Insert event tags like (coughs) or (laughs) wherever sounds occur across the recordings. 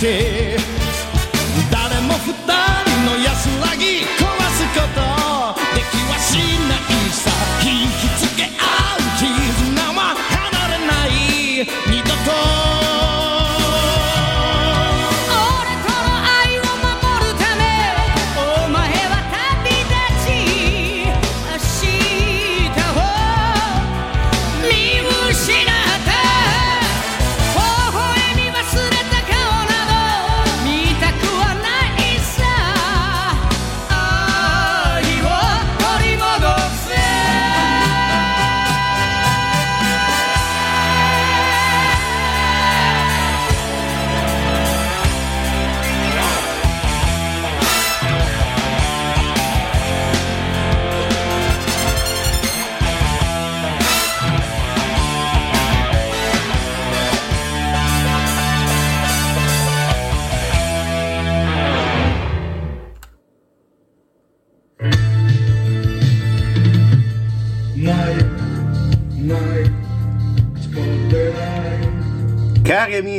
day.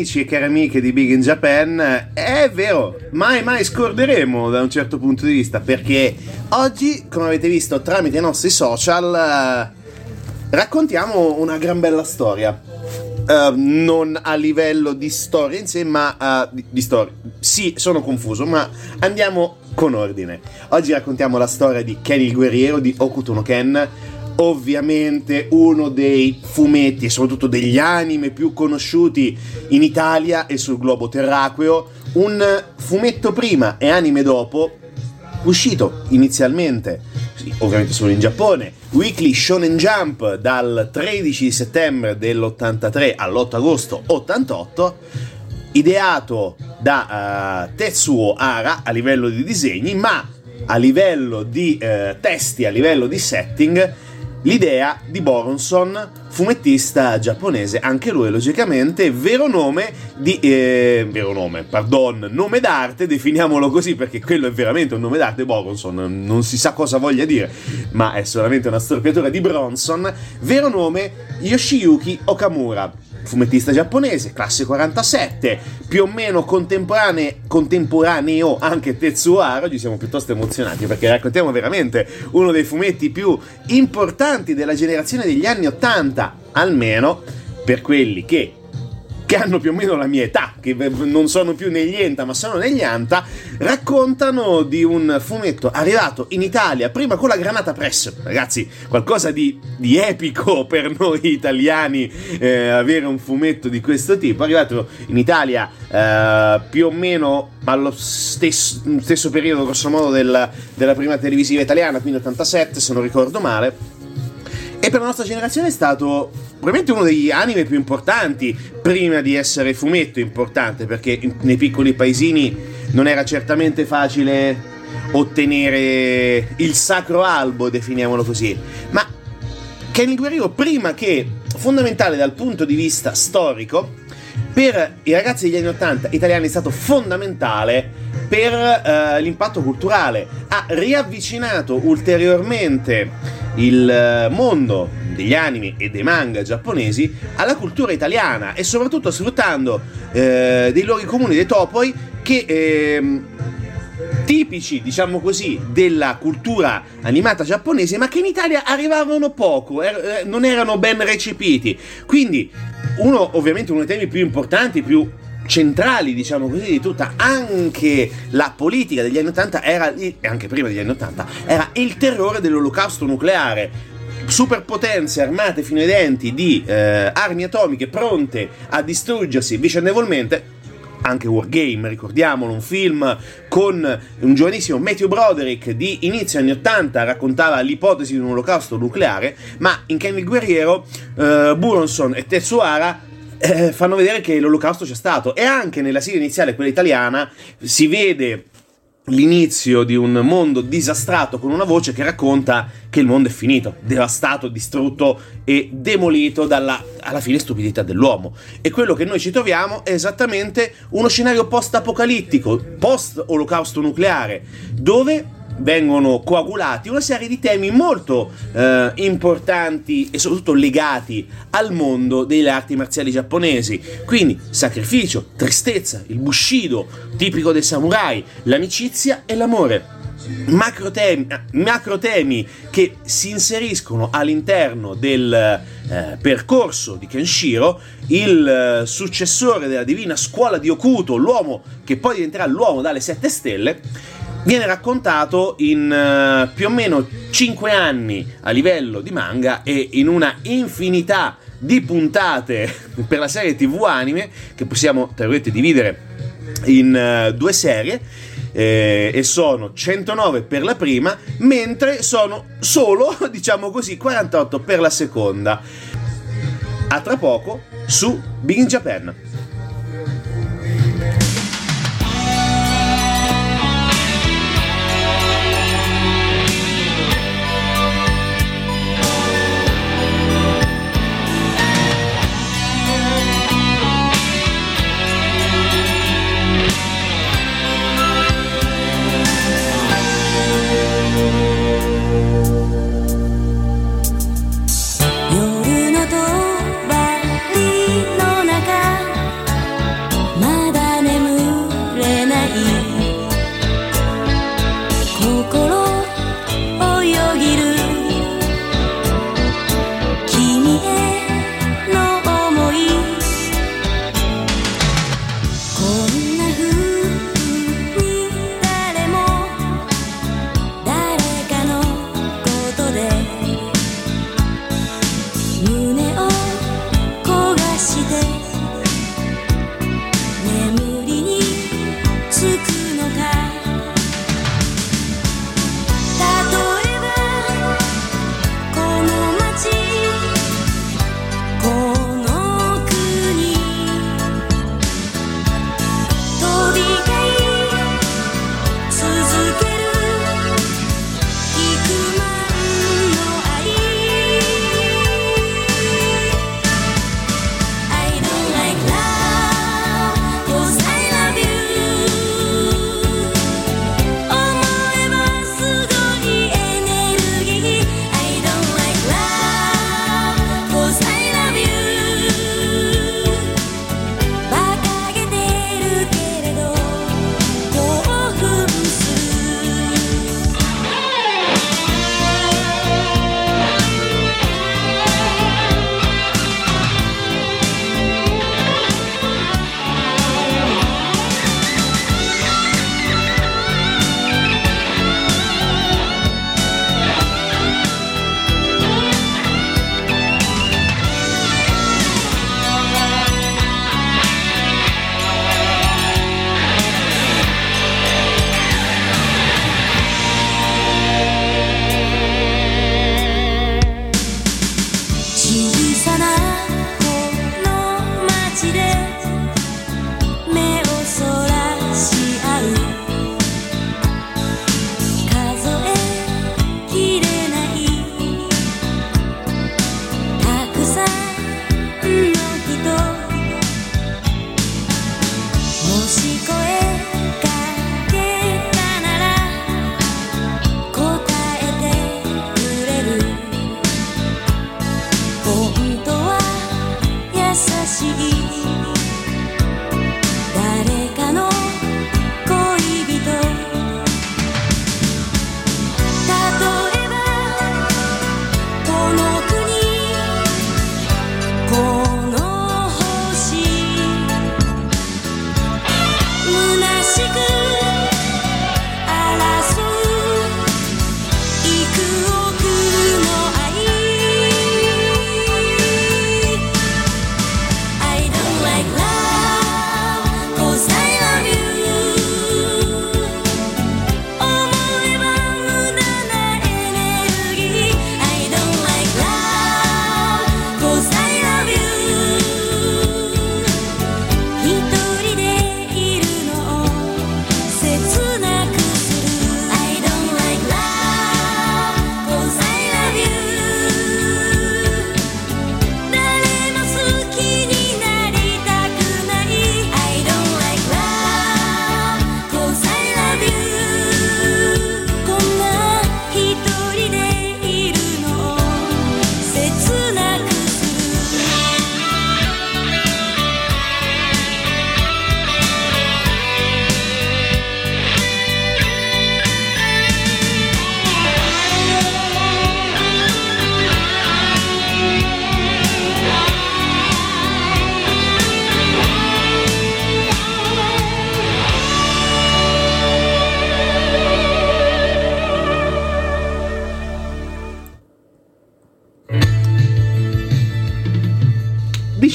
Amici e cari amiche di Big in Japan, è vero, mai mai scorderemo da un certo punto di vista perché oggi, come avete visto tramite i nostri social, eh, raccontiamo una gran bella storia. Eh, non a livello di storia in sé, ma eh, di, di storia. Sì, sono confuso, ma andiamo con ordine. Oggi raccontiamo la storia di Ken il guerriero di Okuto no Ken, ovviamente uno dei fumetti e soprattutto degli anime più conosciuti in Italia e sul globo terraqueo, un fumetto prima e anime dopo, uscito inizialmente, ovviamente solo in Giappone, Weekly Shonen Jump dal 13 settembre dell'83 all'8 agosto 88, ideato da eh, Tetsuo Hara a livello di disegni, ma a livello di eh, testi, a livello di setting, l'idea di Boronson, fumettista giapponese, anche lui logicamente, vero nome di... eh, vero nome, pardon, nome d'arte, definiamolo così perché quello è veramente un nome d'arte, Boronson, non si sa cosa voglia dire, ma è solamente una storpiatura di Bronson, vero nome Yoshiyuki Okamura. Fumettista giapponese, classe 47, più o meno contemporaneo anche Tetsuo oggi siamo piuttosto emozionati perché raccontiamo veramente uno dei fumetti più importanti della generazione degli anni 80, almeno per quelli che che hanno più o meno la mia età, che non sono più negli Enta ma sono negli Anta, raccontano di un fumetto arrivato in Italia prima con la Granata Press. Ragazzi, qualcosa di, di epico (laughs) per noi italiani eh, avere un fumetto di questo tipo. Arrivato in Italia eh, più o meno allo stesso, stesso periodo, grosso modo, del- della prima televisiva italiana, quindi 87 se non ricordo male. E per la nostra generazione è stato probabilmente uno degli anime più importanti prima di essere fumetto importante, perché nei piccoli paesini non era certamente facile ottenere il sacro albo, definiamolo così. Ma Ken il Guerriero, prima che fondamentale dal punto di vista storico. Per i ragazzi degli anni 80 italiani è stato fondamentale per eh, l'impatto culturale. Ha riavvicinato ulteriormente il eh, mondo degli anime e dei manga giapponesi alla cultura italiana e soprattutto sfruttando eh, dei luoghi comuni, dei topoi che ehm, tipici, diciamo così, della cultura animata giapponese, ma che in Italia arrivavano poco, er- eh, non erano ben recepiti. Quindi, uno, ovviamente, uno dei temi più importanti, più centrali, diciamo così, di tutta anche la politica degli anni 80 era, e anche prima degli anni 80, era il terrore dell'olocausto nucleare. Superpotenze armate fino ai denti di eh, armi atomiche pronte a distruggersi vicendevolmente anche Wargame, ricordiamolo, un film con un giovanissimo Matthew Broderick di inizio anni 80, raccontava l'ipotesi di un olocausto nucleare, ma in Ken il Guerriero eh, Buronson e Tetsuara eh, fanno vedere che l'olocausto c'è stato e anche nella sigla iniziale, quella italiana, si vede l'inizio di un mondo disastrato con una voce che racconta che il mondo è finito, devastato, distrutto e demolito dalla alla fine stupidità dell'uomo. E quello che noi ci troviamo è esattamente uno scenario post-apocalittico, post-olocausto nucleare, dove vengono coagulati una serie di temi molto eh, importanti e soprattutto legati al mondo delle arti marziali giapponesi. Quindi sacrificio, tristezza, il bushido, tipico dei samurai, l'amicizia e l'amore. Macro temi, macro temi che si inseriscono all'interno del eh, percorso di Kenshiro, il eh, successore della divina scuola di Okuto, l'uomo che poi diventerà l'uomo dalle sette stelle, viene raccontato in eh, più o meno 5 anni a livello di manga e in una infinità di puntate (laughs) per la serie TV anime che possiamo tra virgolette dividere in eh, due serie eh, e sono 109 per la prima mentre sono solo (laughs) diciamo così 48 per la seconda. A tra poco su Big in Japan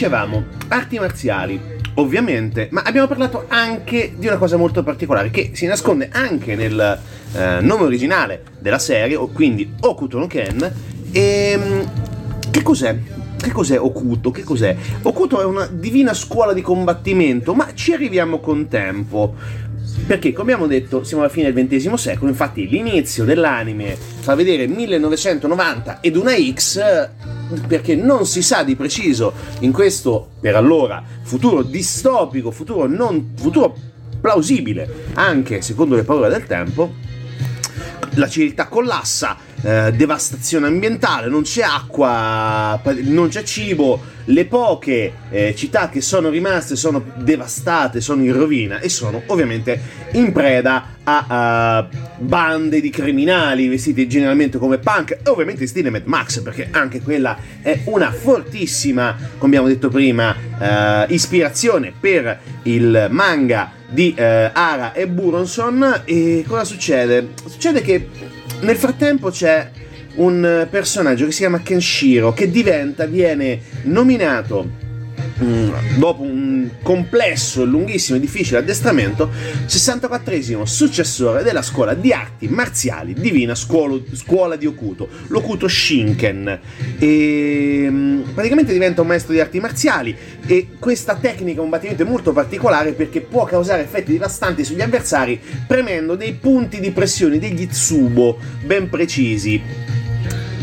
Dicevamo, arti marziali, ovviamente, ma abbiamo parlato anche di una cosa molto particolare che si nasconde anche nel eh, nome originale della serie, quindi Okuto no Ken. E che cos'è? Che cos'è Okuto? Che cos'è? Okuto è una divina scuola di combattimento, ma ci arriviamo con tempo. Perché, come abbiamo detto, siamo alla fine del XX secolo, infatti l'inizio dell'anime fa vedere 1990 ed una X, perché non si sa di preciso in questo, per allora, futuro distopico, futuro, non, futuro plausibile, anche secondo le parole del tempo, la civiltà collassa, eh, devastazione ambientale, non c'è acqua, non c'è cibo, le poche eh, città che sono rimaste sono devastate, sono in rovina e sono ovviamente in preda a eh, bande di criminali vestiti generalmente come punk e ovviamente in stile Mad Max perché anche quella è una fortissima, come abbiamo detto prima, eh, ispirazione per il manga di eh, Ara e Buronson e cosa succede? Succede che nel frattempo c'è un personaggio che si chiama Kenshiro che diventa, viene nominato mm, dopo un complesso, lunghissimo e difficile addestramento, 64esimo successore della scuola di arti marziali divina scuola, scuola di Okuto, l'Okuto Shinken. E mm, praticamente diventa un maestro di arti marziali e questa tecnica combattimento è molto particolare perché può causare effetti devastanti sugli avversari premendo dei punti di pressione, degli tsubo ben precisi.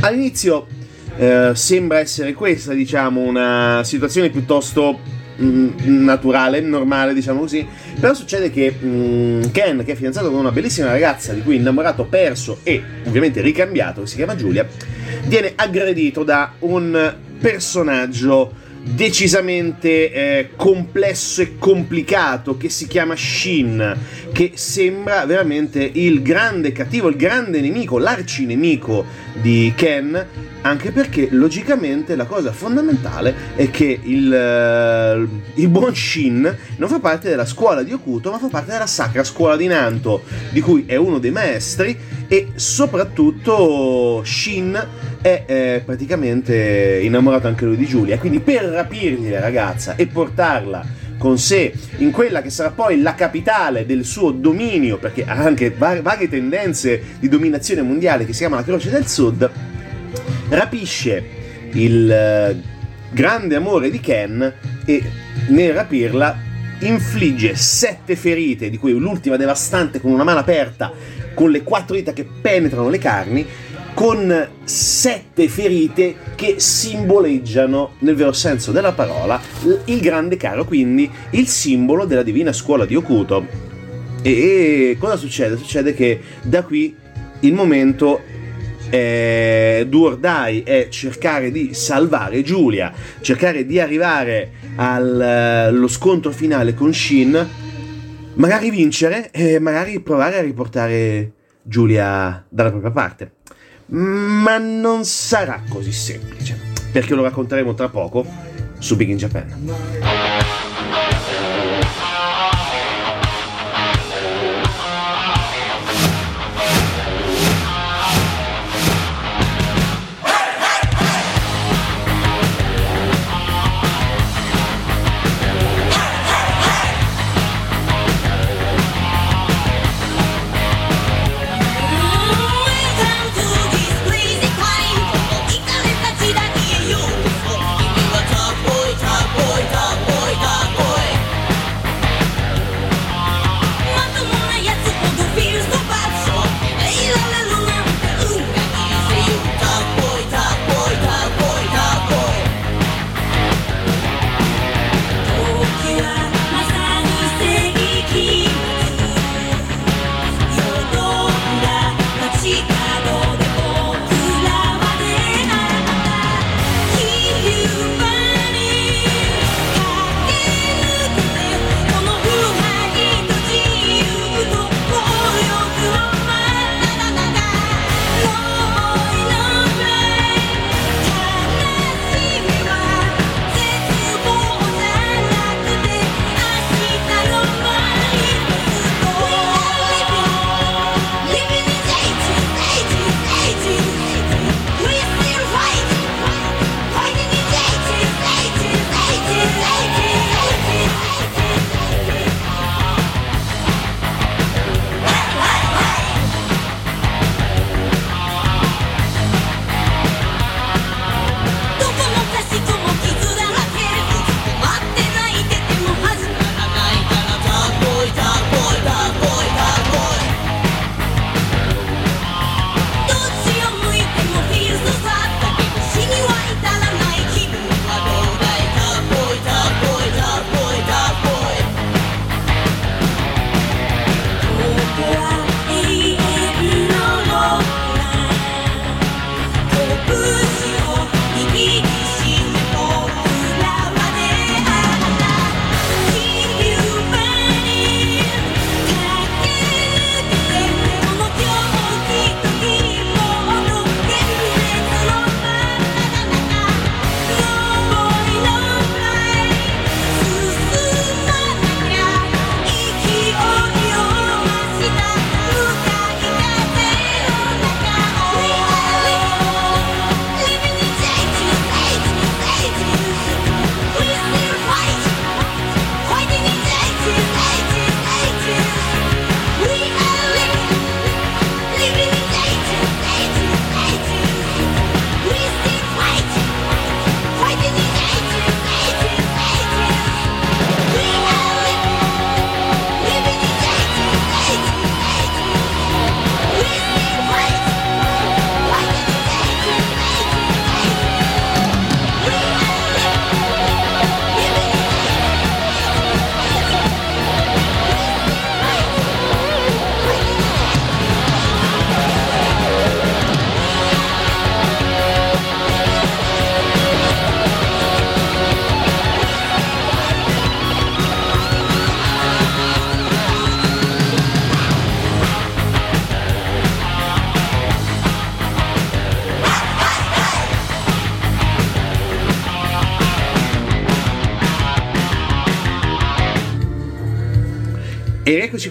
All'inizio eh, sembra essere questa, diciamo, una situazione piuttosto mm, naturale, normale, diciamo così. Però succede che mm, Ken, che è fidanzato con una bellissima ragazza di cui innamorato, perso e ovviamente ricambiato, che si chiama Giulia, viene aggredito da un personaggio decisamente eh, complesso e complicato che si chiama Shin, che sembra veramente il grande cattivo, il grande nemico, l'arcinemico di Ken, anche perché logicamente la cosa fondamentale è che il, eh, il buon Shin non fa parte della scuola di Okuto, ma fa parte della sacra scuola di Nanto, di cui è uno dei maestri e soprattutto Shin è eh, praticamente innamorato anche lui di Giulia, quindi per rapirgli la ragazza e portarla con sé in quella che sarà poi la capitale del suo dominio, perché ha anche var- varie tendenze di dominazione mondiale che si chiama la Croce del Sud, rapisce il eh, grande amore di Ken e nel rapirla infligge sette ferite, di cui l'ultima devastante con una mano aperta, con le quattro dita che penetrano le carni, con sette ferite che simboleggiano, nel vero senso della parola, il grande caro, quindi il simbolo della divina scuola di Okuto. E cosa succede? Succede che da qui il momento eh, do è cercare di salvare Giulia, cercare di arrivare allo eh, scontro finale con Shin, magari vincere e magari provare a riportare Giulia dalla propria parte. Ma non sarà così semplice, perché lo racconteremo tra poco su Big in Japan.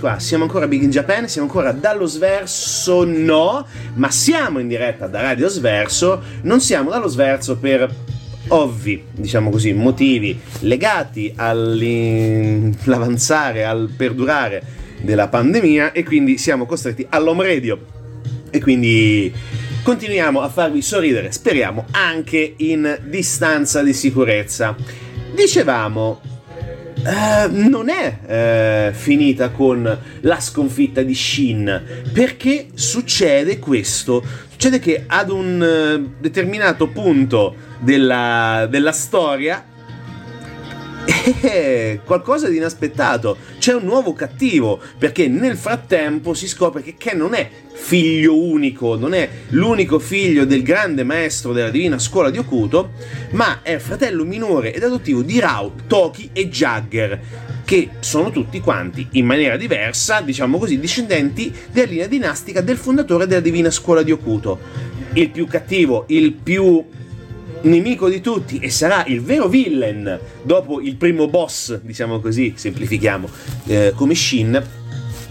qua, ah, siamo ancora Big in Japan, siamo ancora dallo sverso, no, ma siamo in diretta da Radio Sverso, non siamo dallo sverso per ovvi, diciamo così, motivi legati all'avanzare, al perdurare della pandemia e quindi siamo costretti all'home radio e quindi continuiamo a farvi sorridere, speriamo anche in distanza di sicurezza. Dicevamo eh, non è eh, finita con la sconfitta di Shin, perché succede questo. Succede che ad un eh, determinato punto della, della storia è qualcosa di inaspettato. C'è un nuovo cattivo, perché nel frattempo si scopre che Ken non è figlio unico, non è l'unico figlio del grande maestro della divina scuola di Okuto, ma è fratello minore ed adottivo di Rao, Toki e Jagger, che sono tutti quanti, in maniera diversa, diciamo così, discendenti della linea dinastica del fondatore della divina scuola di Okuto. Il più cattivo, il più nemico di tutti e sarà il vero villain dopo il primo boss, diciamo così, semplifichiamo, eh, come Shin,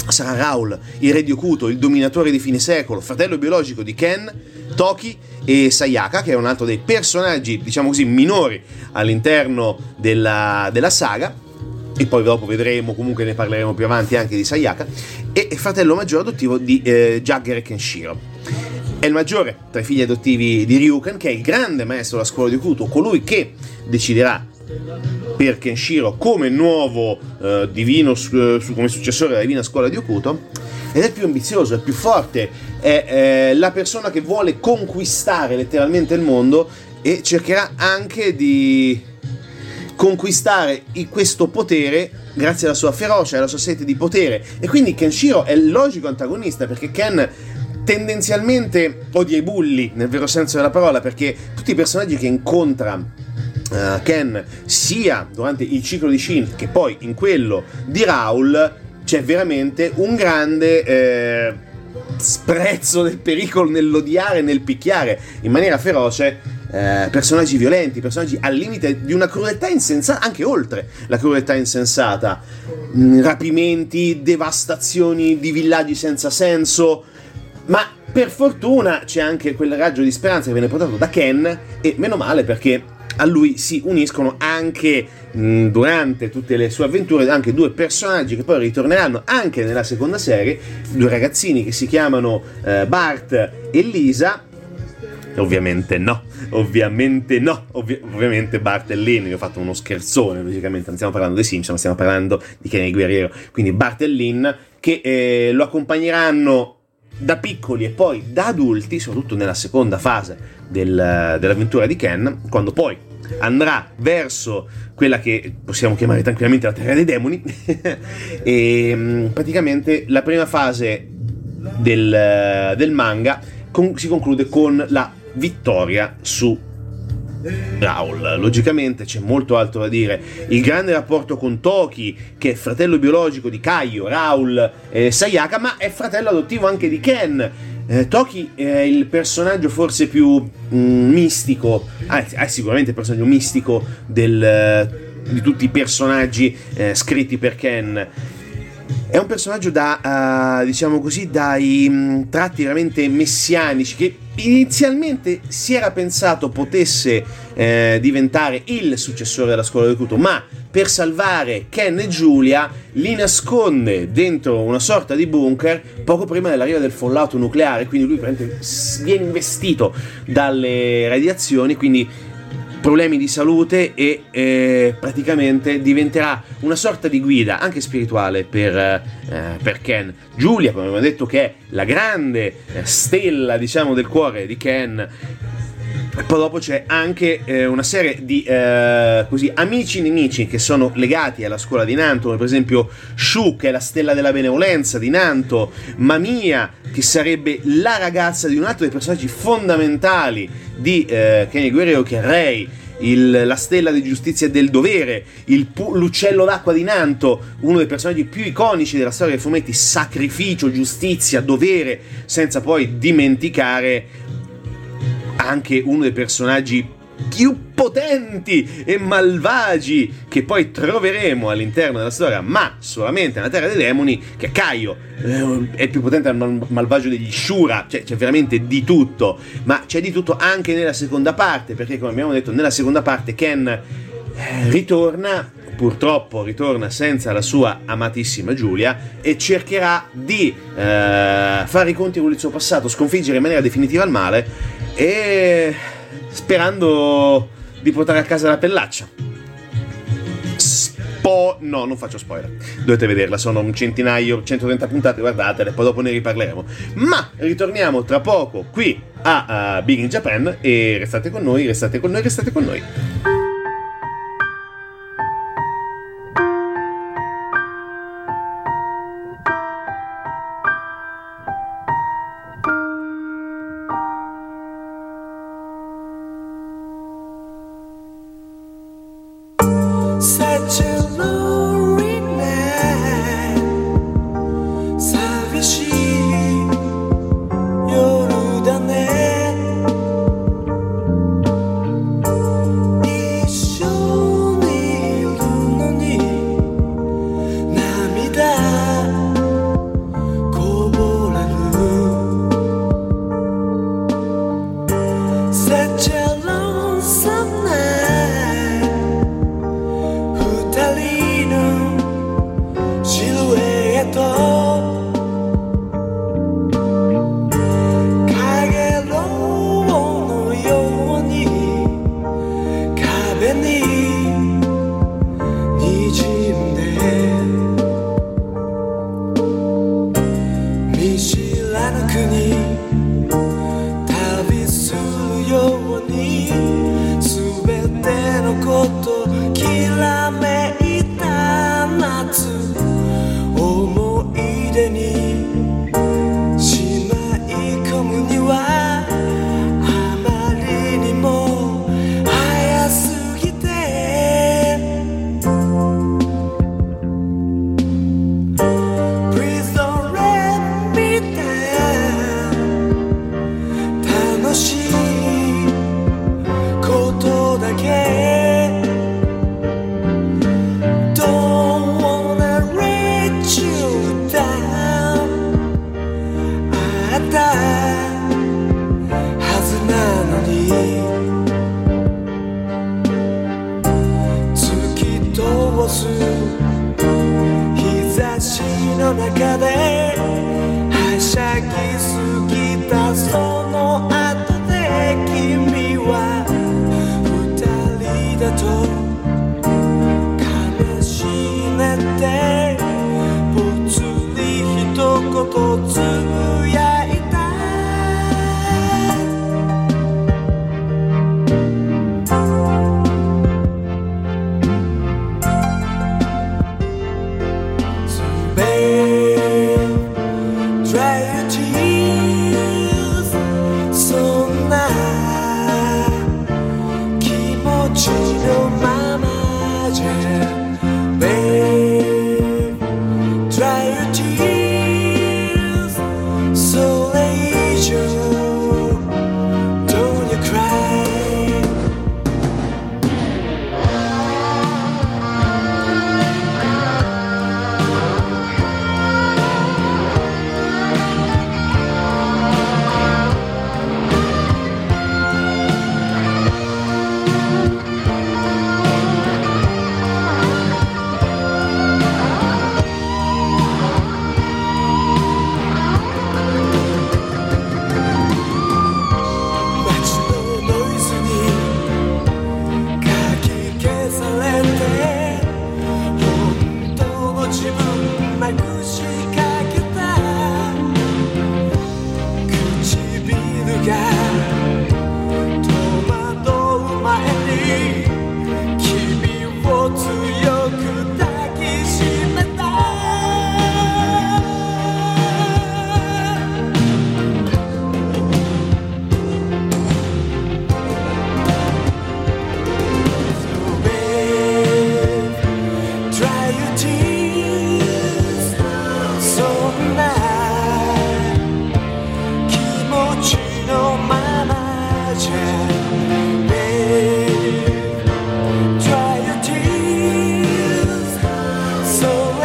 sarà Raul, il re di Okuto, il dominatore di fine secolo, fratello biologico di Ken, Toki e Sayaka, che è un altro dei personaggi, diciamo così, minori all'interno della, della saga. E poi dopo vedremo, comunque ne parleremo più avanti anche di Sayaka, e fratello maggiore adottivo di eh, Jagger e Kenshiro. È il maggiore tra i figli adottivi di Ryuken, che è il grande maestro della scuola di Okuto, colui che deciderà per Kenshiro come nuovo eh, divino, su- come successore della divina scuola di Okuto, ed è più ambizioso, è più forte, è eh, la persona che vuole conquistare letteralmente il mondo e cercherà anche di conquistare questo potere grazie alla sua ferocia e alla sua sete di potere. E quindi Kenshiro è il logico antagonista perché Ken tendenzialmente odia i bulli nel vero senso della parola perché tutti i personaggi che incontra eh, Ken sia durante il ciclo di Shin che poi in quello di Raul c'è veramente un grande eh, sprezzo del pericolo nell'odiare, nel picchiare in maniera feroce eh, personaggi violenti, personaggi al limite di una crudeltà insensata, anche oltre la crudeltà insensata, Mm, rapimenti, devastazioni di villaggi senza senso, ma per fortuna c'è anche quel raggio di speranza che viene portato da Ken e meno male perché a lui si uniscono anche mh, durante tutte le sue avventure anche due personaggi che poi ritorneranno anche nella seconda serie, due ragazzini che si chiamano eh, Bart e Lisa. Ovviamente no, ovviamente no, ovvi- ovviamente Bart e Lynn, io ho fatto uno scherzone, logicamente non stiamo parlando dei Simpson, stiamo parlando di Kenny Guerriero, quindi Bart e Lynn che eh, lo accompagneranno da piccoli e poi da adulti, soprattutto nella seconda fase del- dell'avventura di Ken, quando poi andrà verso quella che possiamo chiamare tranquillamente la terra dei demoni (laughs) e mm, praticamente la prima fase del, del manga con- si conclude con la vittoria su Raul. Logicamente c'è molto altro da dire. Il grande rapporto con Toki, che è fratello biologico di Kaio, Raul e Sayaka, ma è fratello adottivo anche di Ken. Eh, Toki è il personaggio forse più mm, mistico, anzi, è sicuramente il personaggio mistico del, di tutti i personaggi eh, scritti per Ken. È un personaggio da, eh, diciamo così, dai mh, tratti veramente messianici che inizialmente si era pensato potesse eh, diventare il successore della scuola del Kuto, ma per salvare Ken e Giulia li nasconde dentro una sorta di bunker poco prima dell'arrivo del fallout nucleare, quindi lui viene investito dalle radiazioni, quindi problemi di salute e eh, praticamente diventerà una sorta di guida anche spirituale per, eh, per Ken. Giulia, come abbiamo detto, che è la grande eh, stella, diciamo, del cuore di Ken. E poi dopo c'è anche eh, una serie di eh, così, amici nemici che sono legati alla scuola di Nanto, come per esempio Shu, che è la stella della benevolenza di Nanto, Mamia, che sarebbe la ragazza di un altro dei personaggi fondamentali di eh, Kenny Guerrero, che è Rei, il- la stella di giustizia e del dovere, il pu- l'uccello d'acqua di Nanto, uno dei personaggi più iconici della storia dei fumetti, sacrificio, giustizia, dovere, senza poi dimenticare anche uno dei personaggi più potenti e malvagi che poi troveremo all'interno della storia, ma solamente nella Terra dei Demoni, che è Caio, eh, è il più potente al mal- malvagio degli Shura, cioè c'è veramente di tutto, ma c'è di tutto anche nella seconda parte, perché come abbiamo detto nella seconda parte Ken eh, ritorna purtroppo ritorna senza la sua amatissima Giulia e cercherà di eh, fare i conti con il suo passato, sconfiggere in maniera definitiva il male e sperando di portare a casa la pellaccia. po'. No, non faccio spoiler. Dovete vederla, sono un centinaio, 130 puntate, guardatele, poi dopo ne riparleremo. Ma ritorniamo tra poco qui a uh, Big in Japan e restate con noi, restate con noi, restate con noi. need.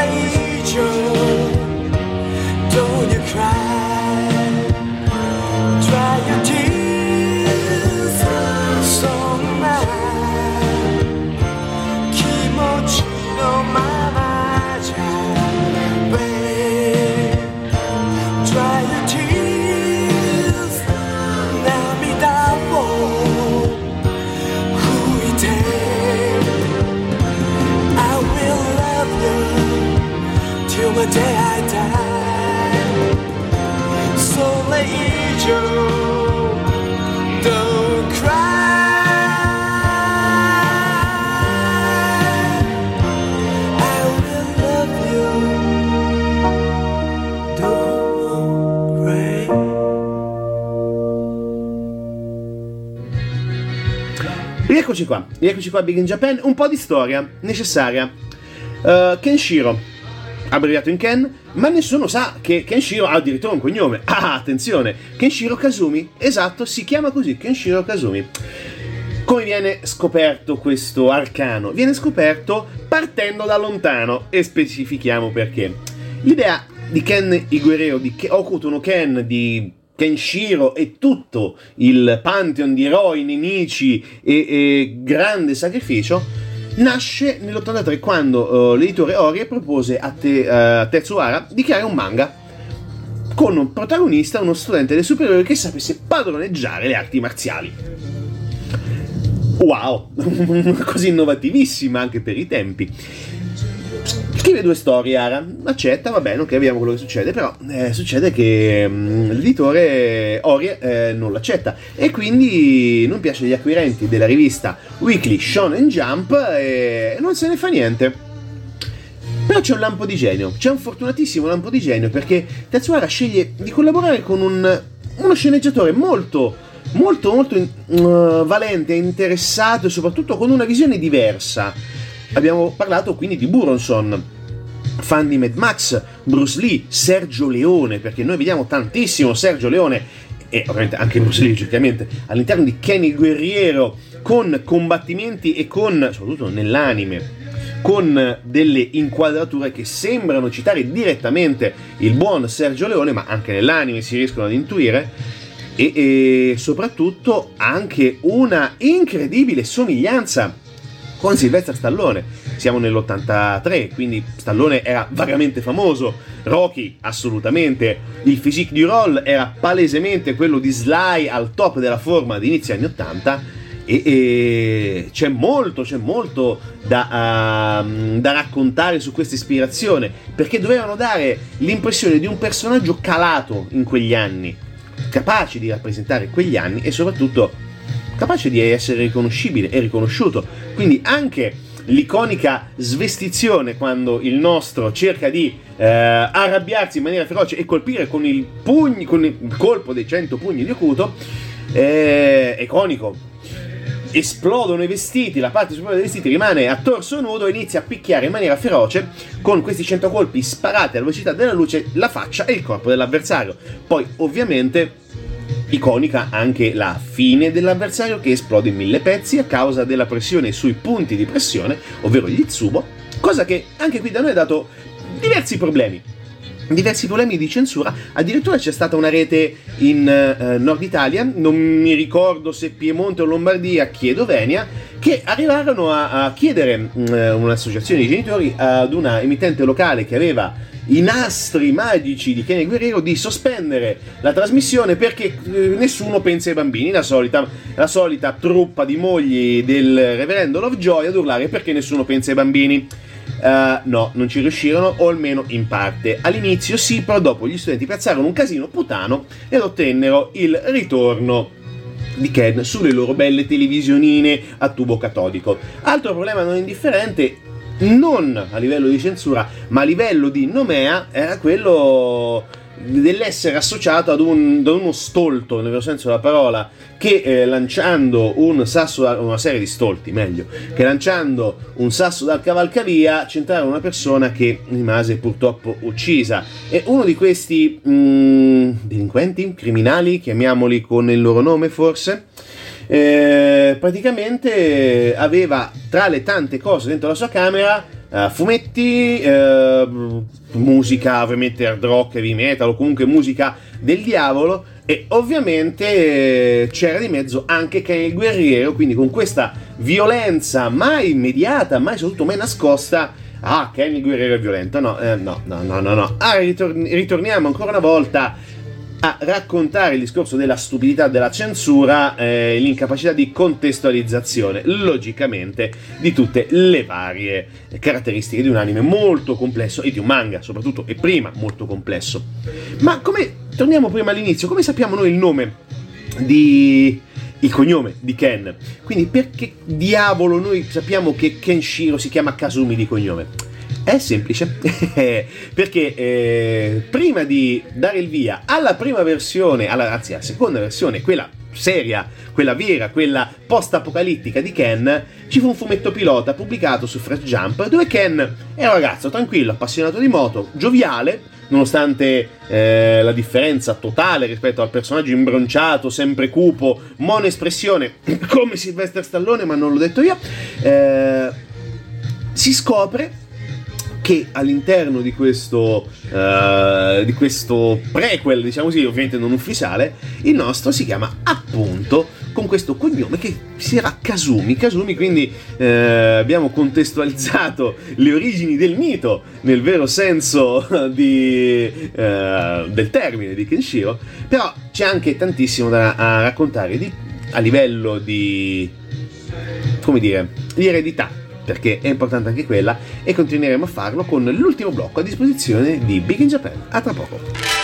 life. Rieccoci qua, rieccoci qua Big in Japan, un po' di storia necessaria. Uh, Kenshiro, abbreviato in Ken, ma nessuno sa che Kenshiro ha addirittura un cognome. (laughs) Ah, attenzione, Kenshiro Kazumi, esatto, si chiama così, Kenshiro Kazumi. Come viene scoperto questo arcano? Viene scoperto partendo da lontano e specifichiamo perché. L'idea di Ken il guerriero, di Ke- Okuto no Ken, di Kenshiro e tutto il pantheon di eroi, nemici e, e grande sacrificio nasce nell'83 quando eh, l'editore Orie propose a, te, eh, a Tetsuhara di creare un manga con un protagonista uno studente delle superiori che sapesse padroneggiare le arti marziali. Wow, (laughs) così innovativissima anche per i tempi. Scrive due storie, Ara. Accetta, va bene, ok, vediamo quello che succede. Però eh, succede che mm, l'editore Orie eh, non l'accetta. E quindi non piace agli acquirenti della rivista Weekly Shonen Jump e non se ne fa niente. Però c'è un lampo di genio, c'è un fortunatissimo lampo di genio perché Tetsuhara sceglie di collaborare con un, uno sceneggiatore molto, molto, molto uh, valente, interessato e soprattutto con una visione diversa. Abbiamo parlato quindi di Buronson, fan di Mad Max, Bruce Lee, Sergio Leone, perché noi vediamo tantissimo Sergio Leone e ovviamente anche Bruce Lee oggettivamente all'interno di Kenny Guerriero con combattimenti e con, soprattutto nell'anime, con delle inquadrature che sembrano citare direttamente il buon Sergio Leone, ma anche nell'anime si riescono ad intuire, e, e soprattutto anche una incredibile somiglianza con Sylvester Stallone. Siamo nell'83, quindi Stallone era vagamente famoso, Rocky assolutamente, il physique du roll era palesemente quello di Sly al top della forma di inizio anni 80 e, e c'è molto, c'è molto da, uh, da raccontare su questa ispirazione, perché dovevano dare l'impressione di un personaggio calato in quegli anni, capace di rappresentare quegli anni e soprattutto capace di essere riconoscibile e riconosciuto. Quindi anche l'iconica svestizione quando il nostro cerca di eh, arrabbiarsi in maniera feroce e colpire con il, pugni, con il colpo dei 100 pugni di Okuto è iconico. Esplodono i vestiti, la parte superiore dei vestiti rimane a torso nudo e inizia a picchiare in maniera feroce con questi 100 colpi sparati alla velocità della luce la faccia e il corpo dell'avversario. Poi ovviamente Iconica anche la fine dell'avversario che esplode in mille pezzi a causa della pressione sui punti di pressione, ovvero gli Tsubo, cosa che anche qui da noi ha dato diversi problemi. Diversi problemi di censura, addirittura c'è stata una rete in eh, Nord Italia, non mi ricordo se Piemonte o Lombardia, chiedo Venia, che arrivarono a, a chiedere eh, un'associazione di genitori ad una emittente locale che aveva i nastri magici di Kenny Guerrero di sospendere la trasmissione perché eh, nessuno pensa ai bambini, la solita, la solita truppa di mogli del reverendo Lovejoy ad urlare perché nessuno pensa ai bambini. Uh, no, non ci riuscirono, o almeno in parte. All'inizio sì, però dopo gli studenti piazzarono un casino putano ed ottennero il ritorno di Ken sulle loro belle televisionine a tubo catodico. Altro problema non indifferente, non a livello di censura, ma a livello di nomea, era quello dell'essere associato ad, un, ad uno stolto, nel vero senso della parola, che eh, lanciando un sasso, da, una serie di stolti, meglio, che lanciando un sasso dal cavalcavia centrarono una persona che rimase purtroppo uccisa. E uno di questi mm, delinquenti, criminali, chiamiamoli con il loro nome forse, eh, praticamente aveva tra le tante cose dentro la sua camera eh, fumetti, eh, musica ovviamente hard rock, heavy metal o comunque musica del diavolo e ovviamente eh, c'era di mezzo anche Ken il guerriero, quindi con questa violenza mai immediata, mai soprattutto mai nascosta. Ah, Ken il guerriero è violento. No, eh, no, no, no, no, no. Ah, ritor- ritorniamo ancora una volta a raccontare il discorso della stupidità della censura, eh, l'incapacità di contestualizzazione, logicamente, di tutte le varie caratteristiche di un anime molto complesso e di un manga, soprattutto, e prima molto complesso. Ma come, torniamo prima all'inizio, come sappiamo noi il nome di... il cognome di Ken? Quindi perché diavolo noi sappiamo che Kenshiro si chiama Kazumi di cognome? È semplice, (laughs) perché eh, prima di dare il via alla prima versione, alla, anzi alla seconda versione, quella seria, quella vera, quella post-apocalittica di Ken, ci fu un fumetto pilota pubblicato su Fresh Jump dove Ken è un ragazzo tranquillo, appassionato di moto, gioviale, nonostante eh, la differenza totale rispetto al personaggio imbronciato, sempre cupo, monoespressione, (coughs) come Sylvester Stallone, ma non l'ho detto io, eh, si scopre che all'interno di questo, eh, di questo prequel, diciamo così, ovviamente non ufficiale, il nostro si chiama appunto con questo cognome che si era Kasumi. Kasumi, quindi eh, abbiamo contestualizzato le origini del mito nel vero senso (laughs) di, eh, del termine di Kenshiro, però c'è anche tantissimo da raccontare di- a livello di, come dire, di eredità perché è importante anche quella e continueremo a farlo con l'ultimo blocco a disposizione di Big in Japan. A tra poco.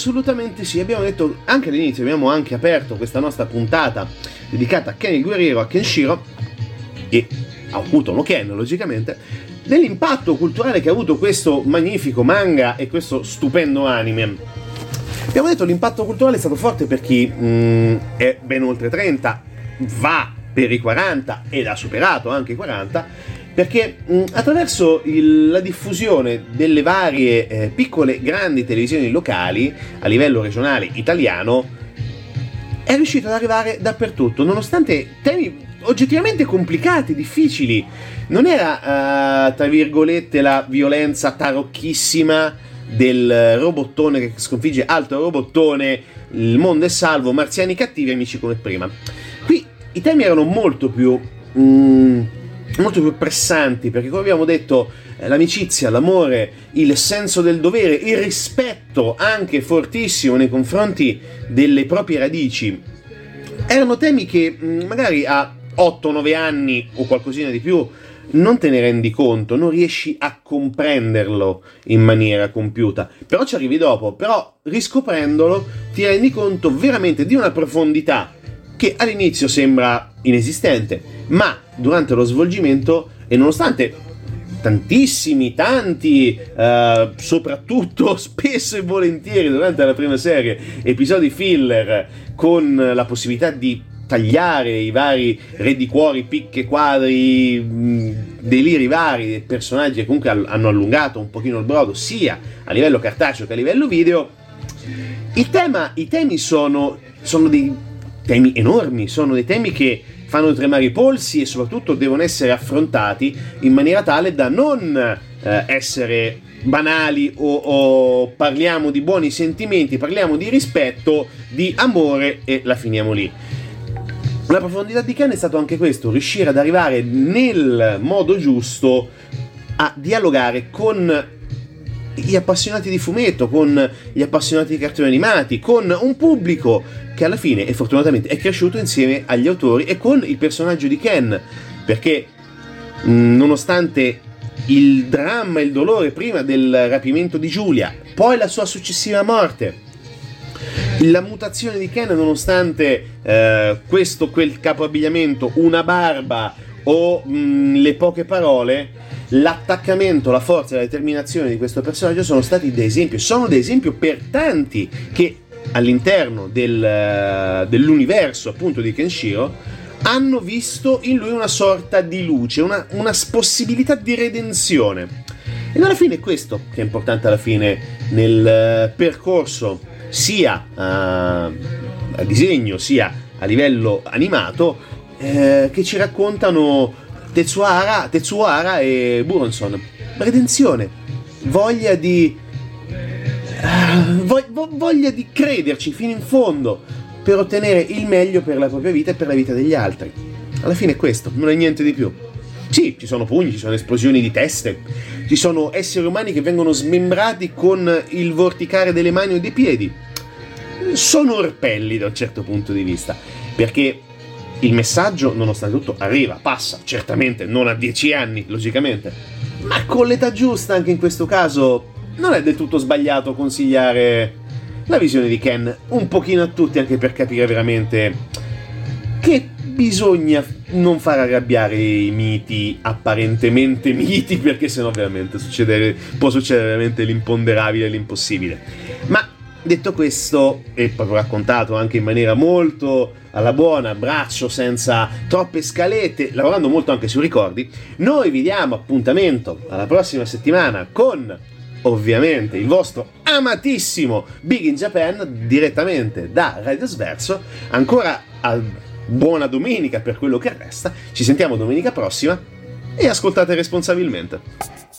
Assolutamente sì, abbiamo detto anche all'inizio, abbiamo anche aperto questa nostra puntata dedicata a Ken il guerriero, a Kenshiro e a Okuto no Ken, logicamente, dell'impatto culturale che ha avuto questo magnifico manga e questo stupendo anime. Abbiamo detto che l'impatto culturale è stato forte per chi mm, è ben oltre 30, va per i 40 ed ha superato anche i 40 perché mh, attraverso il- la diffusione delle varie eh, piccole grandi televisioni locali a livello regionale italiano è riuscito ad arrivare dappertutto, nonostante temi oggettivamente complicati, difficili. Non era, eh, tra virgolette, la violenza tarocchissima del robottone che sconfigge altro robottone, il mondo è salvo, marziani cattivi, amici come prima. Qui i temi erano molto più... mm, molto più pressanti perché come abbiamo detto eh, l'amicizia, l'amore, il senso del dovere, il rispetto anche fortissimo nei confronti delle proprie radici. Erano temi che mh, magari a 8-9 anni o qualcosina di più non te ne rendi conto, non riesci a comprenderlo in maniera compiuta, però ci arrivi dopo, però riscoprendolo ti rendi conto veramente di una profondità che all'inizio sembra inesistente, ma durante lo svolgimento e nonostante tantissimi, tanti, eh, soprattutto (laughs) spesso e volentieri durante la prima serie, episodi filler con la possibilità di tagliare i vari re di cuori, picche, quadri, deliri vari, personaggi che comunque hanno allungato un pochino il brodo, sia a livello cartaceo che a livello video, tema, i temi sono, sono dei temi enormi, sono dei temi che fanno tremare i polsi e soprattutto devono essere affrontati in maniera tale da non eh, essere banali o, o parliamo di buoni sentimenti, parliamo di rispetto, di amore e la finiamo lì. La profondità di Ken è stato anche questo, riuscire ad arrivare nel modo giusto a dialogare con gli appassionati di fumetto, con gli appassionati di cartoni animati, con un pubblico che alla fine e fortunatamente è cresciuto insieme agli autori e con il personaggio di Ken, perché mh, nonostante il dramma e il dolore prima del rapimento di Giulia, poi la sua successiva morte, la mutazione di Ken nonostante eh, questo quel capo abbigliamento, una barba o mh, le poche parole, l'attaccamento, la forza e la determinazione di questo personaggio sono stati da esempio, sono da esempio per tanti che all'interno del, eh, dell'universo appunto di Kenshiro hanno visto in lui una sorta di luce, una, una possibilità di redenzione. Ed alla fine è questo che è importante alla fine nel eh, percorso sia eh, a disegno sia a livello animato eh, che ci raccontano Tetsuhara, Tetsuhara e Buronson. Redenzione, voglia di eh, vo- vo- voglia di crederci fino in fondo per ottenere il meglio per la propria vita e per la vita degli altri. Alla fine è questo, non è niente di più. Sì, ci sono pugni, ci sono esplosioni di teste, ci sono esseri umani che vengono smembrati con il vorticare delle mani o dei piedi. Sono orpelli da un certo punto di vista, perché il messaggio, nonostante tutto, arriva, passa, certamente non a 10 anni, logicamente, ma con l'età giusta anche in questo caso non è del tutto sbagliato consigliare la visione di Ken un pochino a tutti anche per capire veramente che bisogna non far arrabbiare i miti apparentemente (laughs) miti perché sennò veramente succedere, può succedere veramente l'imponderabile e l'impossibile. Ma detto questo e proprio raccontato anche in maniera molto alla buona braccio senza troppe scalette lavorando molto anche sui ricordi noi vi diamo appuntamento alla prossima settimana con ovviamente il vostro amatissimo Big in Japan direttamente da Radio Sverso. Ancora buona domenica per quello che resta. Ci sentiamo domenica prossima e ascoltate responsabilmente.「